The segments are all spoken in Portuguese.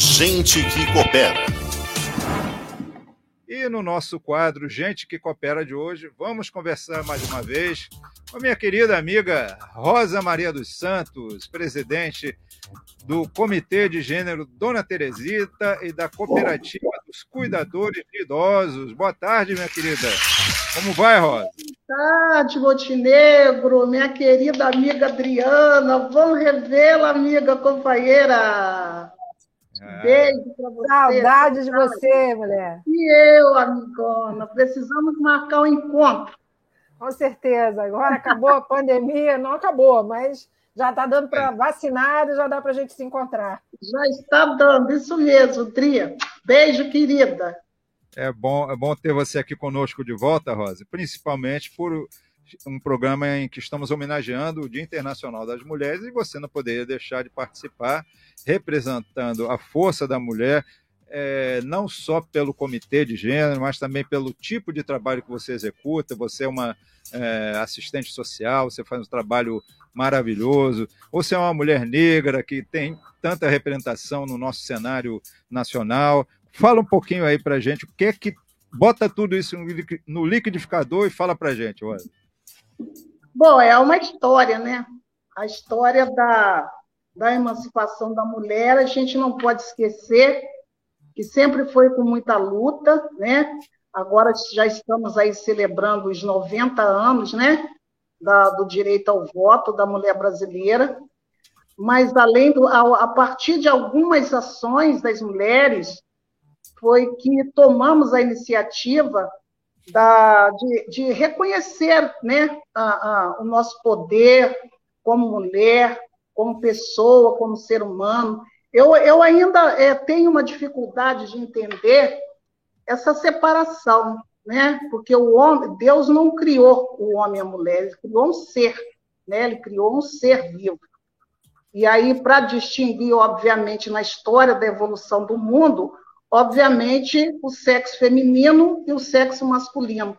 Gente que Coopera. E no nosso quadro Gente que Coopera de hoje, vamos conversar mais uma vez com a minha querida amiga Rosa Maria dos Santos, presidente do Comitê de Gênero Dona Teresita e da Cooperativa dos Cuidadores de Idosos. Boa tarde, minha querida. Como vai, Rosa? Boa tarde, Montenegro, minha querida amiga Adriana. Vamos revê-la, amiga companheira. É. Beijo para você. Saudade de você, mulher. E eu, amigona. Precisamos marcar um encontro. Com certeza. Agora acabou a pandemia, não acabou, mas já está dando para vacinar e já dá para a gente se encontrar. Já está dando, isso mesmo, Dria. Beijo, querida. É bom, é bom ter você aqui conosco de volta, Rosa, principalmente por um programa em que estamos homenageando o Dia Internacional das Mulheres e você não poderia deixar de participar, representando a força da mulher, é, não só pelo comitê de gênero, mas também pelo tipo de trabalho que você executa. Você é uma é, assistente social, você faz um trabalho maravilhoso. Você é uma mulher negra que tem tanta representação no nosso cenário nacional. Fala um pouquinho aí para gente o que é que bota tudo isso no liquidificador e fala para gente, Rosa. Bom, é uma história, né? A história da, da emancipação da mulher, a gente não pode esquecer que sempre foi com muita luta, né? Agora já estamos aí celebrando os 90 anos, né? Da, do direito ao voto da mulher brasileira. Mas, além do, a, a partir de algumas ações das mulheres, foi que tomamos a iniciativa da, de, de reconhecer né, a, a, o nosso poder como mulher, como pessoa, como ser humano. Eu, eu ainda é, tenho uma dificuldade de entender essa separação, né? Porque o homem, Deus não criou o homem e a mulher, ele criou um ser, né? Ele criou um ser vivo. E aí, para distinguir, obviamente, na história da evolução do mundo, obviamente, o sexo feminino e o sexo masculino.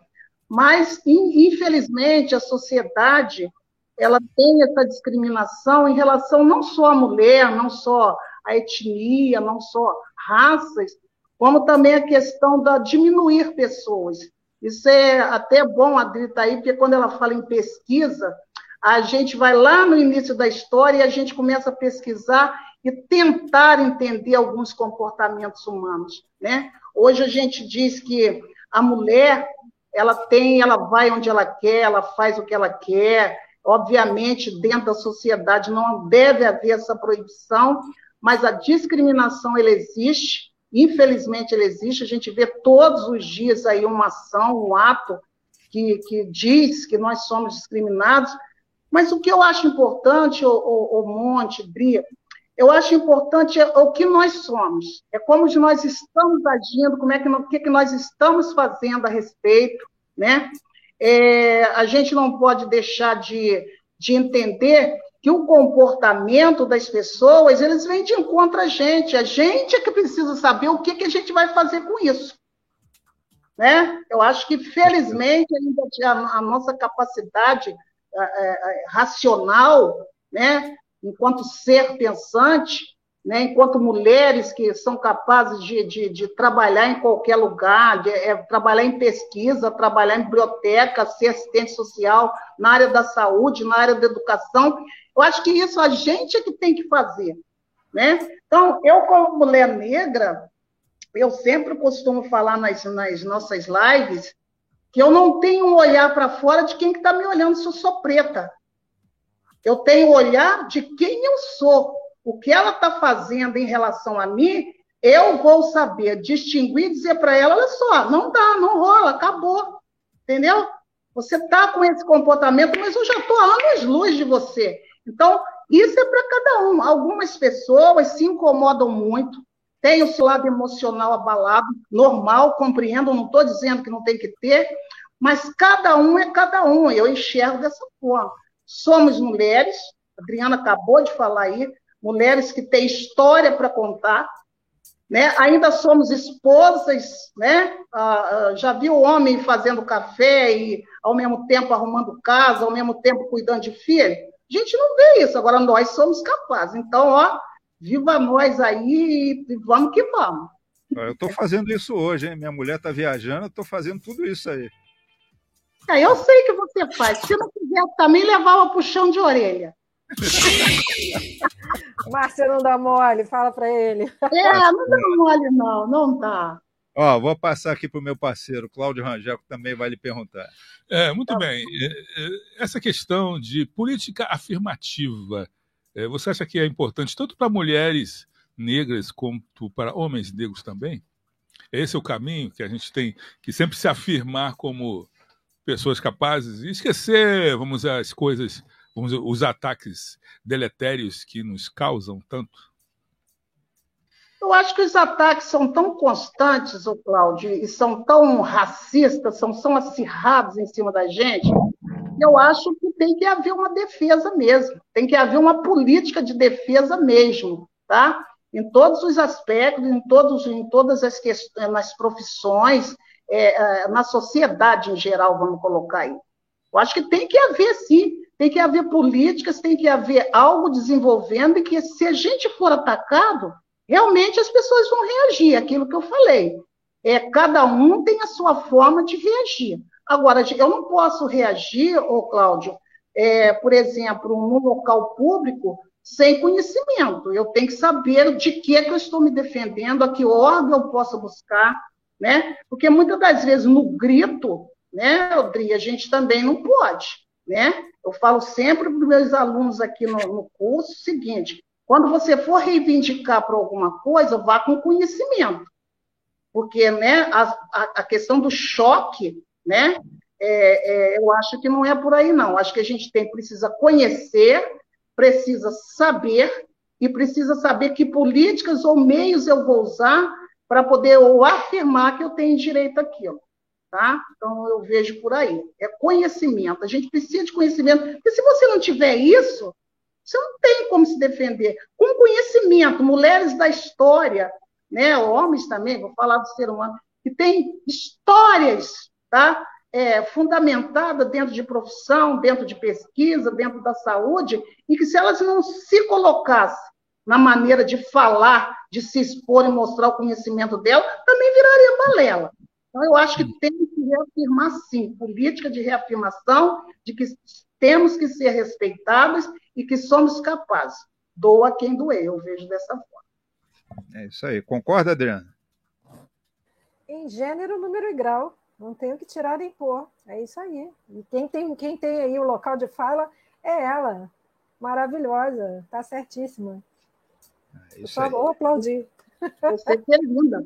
Mas, infelizmente, a sociedade ela tem essa discriminação em relação não só à mulher, não só à etnia, não só raças, como também a questão da diminuir pessoas. Isso é até bom a aí, porque quando ela fala em pesquisa, a gente vai lá no início da história e a gente começa a pesquisar e tentar entender alguns comportamentos humanos, né? Hoje a gente diz que a mulher, ela tem, ela vai onde ela quer, ela faz o que ela quer. Obviamente, dentro da sociedade não deve haver essa proibição, mas a discriminação ela existe, infelizmente ela existe. A gente vê todos os dias aí uma ação, um ato que, que diz que nós somos discriminados. Mas o que eu acho importante, o, o, Monte, Bria, eu acho importante o que nós somos, é como nós estamos agindo, como é que, o que, que nós estamos fazendo a respeito, né? É, a gente não pode deixar de, de entender que o comportamento das pessoas, eles vêm de encontro a gente, a gente é que precisa saber o que, que a gente vai fazer com isso. Né? Eu acho que, felizmente, ainda a, a nossa capacidade racional, né, enquanto ser pensante, né, enquanto mulheres que são capazes de, de, de trabalhar em qualquer lugar, de, é, trabalhar em pesquisa, trabalhar em biblioteca, ser assistente social na área da saúde, na área da educação. Eu acho que isso a gente é que tem que fazer. Né? Então, eu, como mulher negra, eu sempre costumo falar nas, nas nossas lives que eu não tenho um olhar para fora de quem está que tá me olhando se eu sou preta. Eu tenho o olhar de quem eu sou. O que ela está fazendo em relação a mim, eu vou saber distinguir e dizer para ela: olha só, não dá, não rola, acabou. Entendeu? Você está com esse comportamento, mas eu já estou a anos-luz de você. Então, isso é para cada um. Algumas pessoas se incomodam muito, têm o seu lado emocional abalado, normal, compreendo, não estou dizendo que não tem que ter, mas cada um é cada um, eu enxergo dessa forma. Somos mulheres, a Adriana acabou de falar aí, mulheres que têm história para contar, né? Ainda somos esposas, né? Ah, ah, já viu o homem fazendo café e ao mesmo tempo arrumando casa, ao mesmo tempo cuidando de filho? A gente não vê isso. Agora nós somos capazes. Então, ó, Viva nós aí e vamos que vamos. Eu estou fazendo isso hoje, hein? Minha mulher está viajando, eu estou fazendo tudo isso aí. É, eu sei que você faz. Se não quiser, também levava puxão de orelha. Márcia não dá mole, fala para ele. É, não dá mole, não, não dá. Ó, vou passar aqui para o meu parceiro, Cláudio Rangel, que também vai lhe perguntar. É, muito tá bem. É, é, essa questão de política afirmativa, é, você acha que é importante tanto para mulheres negras quanto para homens negros também? Esse é o caminho que a gente tem que sempre se afirmar como pessoas capazes e esquecer, vamos dizer, as coisas, vamos dizer, os ataques deletérios que nos causam tanto? Eu acho que os ataques são tão constantes, o Cláudio, e são tão racistas, são, são acirrados em cima da gente, eu acho que tem que haver uma defesa mesmo, tem que haver uma política de defesa mesmo, tá? Em todos os aspectos, em, todos, em todas as questões, nas profissões, é, é, na sociedade em geral, vamos colocar aí. Eu acho que tem que haver, sim, tem que haver políticas, tem que haver algo desenvolvendo e que, se a gente for atacado, realmente as pessoas vão reagir, aquilo que eu falei. É, cada um tem a sua forma de reagir. Agora, eu não posso reagir, ô Cláudio, é, por exemplo, num local público, sem conhecimento. Eu tenho que saber de que, é que eu estou me defendendo, a que órgão eu posso buscar, né? Porque muitas das vezes no grito, né, Odri, a gente também não pode, né? Eu falo sempre para os meus alunos aqui no, no curso o seguinte: quando você for reivindicar para alguma coisa, vá com conhecimento. Porque né, a, a, a questão do choque, né, é, é, eu acho que não é por aí, não. Acho que a gente tem, precisa conhecer, precisa saber, e precisa saber que políticas ou meios eu vou usar para poder ou afirmar que eu tenho direito àquilo. Tá? Então, eu vejo por aí. É conhecimento. A gente precisa de conhecimento. Porque se você não tiver isso, você não tem como se defender. Com conhecimento, mulheres da história, né, homens também, vou falar do ser humano, que tem histórias tá, é, fundamentadas dentro de profissão, dentro de pesquisa, dentro da saúde, e que se elas não se colocassem na maneira de falar, de se expor e mostrar o conhecimento dela, também viraria balela. Então, eu acho que tem que reafirmar, sim, política de reafirmação de que temos que ser respeitados e que somos capazes. Doa quem doer, eu vejo dessa forma. É isso aí. Concorda, Adriana? Em gênero, número e grau. Não tenho que tirar nem pôr. É isso aí. E quem tem, quem tem aí o local de fala é ela. Maravilhosa. Está certíssima. É Por favor, aplaudir. Você é linda.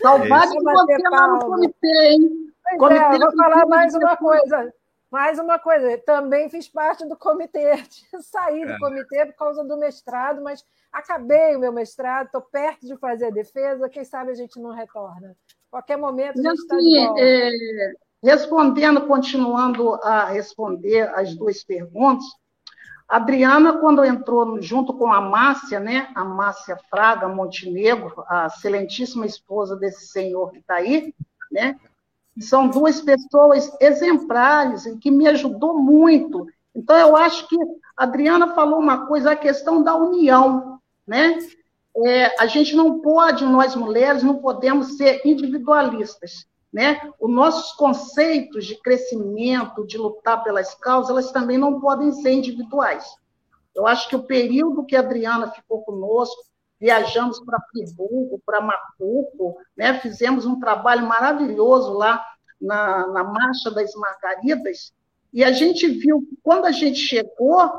Saudade é de você lá no comitê, hein? Pois é, comitê é, vou falar mais uma coisa. Mais uma coisa, também fiz parte do comitê, saí do é. comitê por causa do mestrado, mas acabei o meu mestrado, estou perto de fazer a defesa, quem sabe a gente não retorna. Qualquer momento a gente está de volta. É, respondendo, continuando a responder as duas perguntas, a Adriana, quando entrou junto com a Márcia, né, a Márcia Fraga Montenegro, a excelentíssima esposa desse senhor que está aí, né, são duas pessoas exemplares e que me ajudou muito. Então, eu acho que a Adriana falou uma coisa, a questão da união, né? É, a gente não pode, nós mulheres, não podemos ser individualistas né? Os nossos conceitos de crescimento, de lutar pelas causas, elas também não podem ser individuais. Eu acho que o período que a Adriana ficou conosco, viajamos para Friburgo, para Mapuco, né? fizemos um trabalho maravilhoso lá na, na Marcha das Margaridas, e a gente viu quando a gente chegou,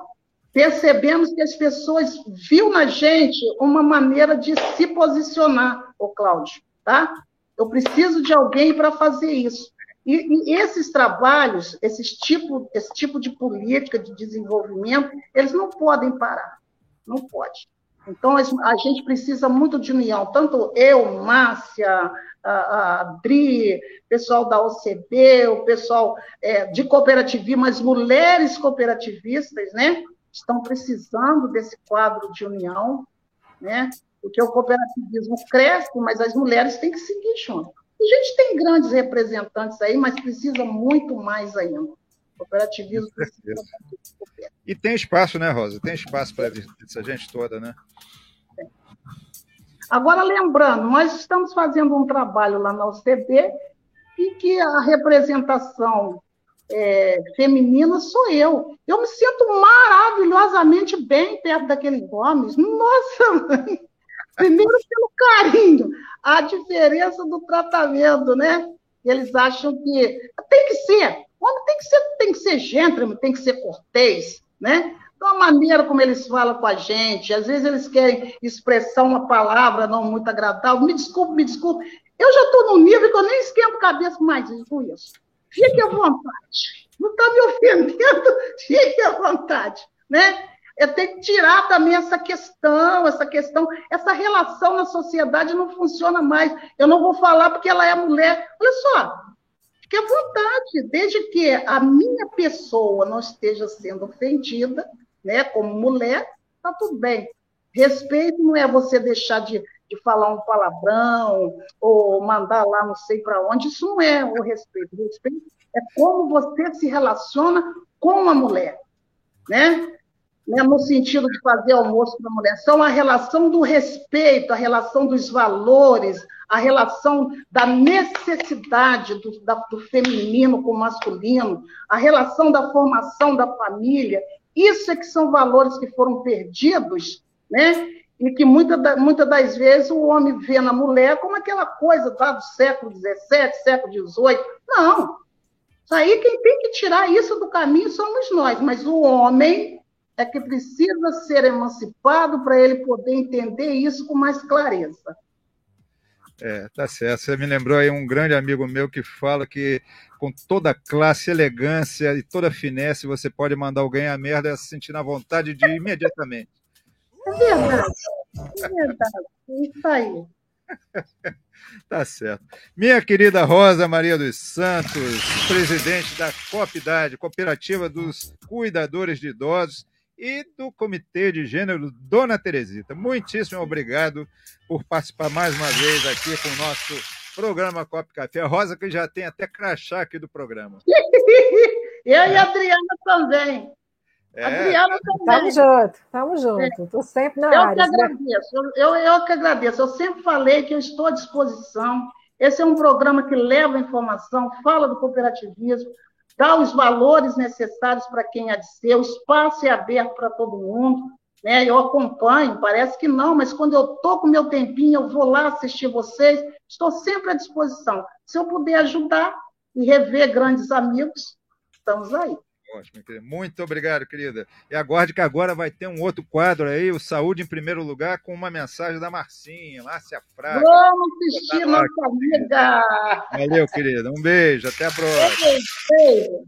percebemos que as pessoas viu na gente uma maneira de se posicionar, o Cláudio, tá? Eu preciso de alguém para fazer isso. E, e, esses trabalhos, esse tipo, esse tipo de política de desenvolvimento, eles não podem parar. Não pode. Então, a gente precisa muito de união, tanto eu, Márcia, a, Adri, pessoal da OCB, o pessoal é, de cooperativismo, as mulheres cooperativistas, né, estão precisando desse quadro de união, né, porque o cooperativismo cresce, mas as mulheres têm que seguir junto. A gente tem grandes representantes aí, mas precisa muito mais ainda. Cooperativismo E tem espaço, né, Rosa? Tem espaço para essa gente toda, né? Agora, lembrando, nós estamos fazendo um trabalho lá na UCB e que a representação é, feminina sou eu. Eu me sinto maravilhosamente bem perto daqueles homens. Nossa, primeiro pelo carinho, a diferença do tratamento, né? Eles acham que tem que ser, homem tem que ser, tem que ser gentleman, tem que ser cortês, né? Da maneira como eles falam com a gente, às vezes eles querem expressar uma palavra não muito agradável. Me desculpe, me desculpe. Eu já estou num nível que eu nem esquento cabeça mais com isso. Fique à vontade. Não está me ofendendo, fique à vontade. Né? É ter que tirar também essa questão, essa questão, essa relação na sociedade não funciona mais. Eu não vou falar porque ela é mulher. Olha só, fique à vontade, desde que a minha pessoa não esteja sendo ofendida, né, como mulher, está tudo bem. Respeito não é você deixar de de falar um palavrão ou mandar lá não sei para onde, isso não é o respeito. Respeito é como você se relaciona com a mulher, né? Né? No sentido de fazer almoço para a mulher. São a relação do respeito, a relação dos valores, a relação da necessidade do, da, do feminino com o masculino, a relação da formação da família. Isso é que são valores que foram perdidos, né? e que muitas muita das vezes o homem vê na mulher como aquela coisa do século XVII, século XVIII. Não. Isso aí, quem tem que tirar isso do caminho somos nós, mas o homem é que precisa ser emancipado para ele poder entender isso com mais clareza. É, tá certo. Você me lembrou aí um grande amigo meu que fala que com toda classe, elegância e toda finesse você pode mandar alguém a merda se sentir na vontade de ir imediatamente. É verdade. É verdade. Isso aí. Tá certo. Minha querida Rosa Maria dos Santos, presidente da COPIDADE, Cooperativa dos Cuidadores de Idosos, e do Comitê de Gênero Dona Teresita. Muitíssimo obrigado por participar mais uma vez aqui com o nosso programa Cop Café. A Rosa que já tem até crachá aqui do programa. Eu e a Adriana também. É. Adriana também. Estamos juntos, estamos juntos. Estou sempre na eu área. Que agradeço, eu, eu que agradeço. Eu sempre falei que eu estou à disposição. Esse é um programa que leva informação, fala do cooperativismo, dá os valores necessários para quem há de ser, o espaço é aberto para todo mundo. Né? Eu acompanho, parece que não, mas quando eu estou com meu tempinho, eu vou lá assistir vocês, estou sempre à disposição. Se eu puder ajudar e rever grandes amigos, estamos aí. Ótimo, querida. Muito obrigado, querida. E aguarde que agora vai ter um outro quadro aí, o Saúde em Primeiro Lugar, com uma mensagem da Marcinha, Márcia Fraga. Vamos assistir, nossa amiga! Valeu, querida. Um beijo, até a próxima. Beijo.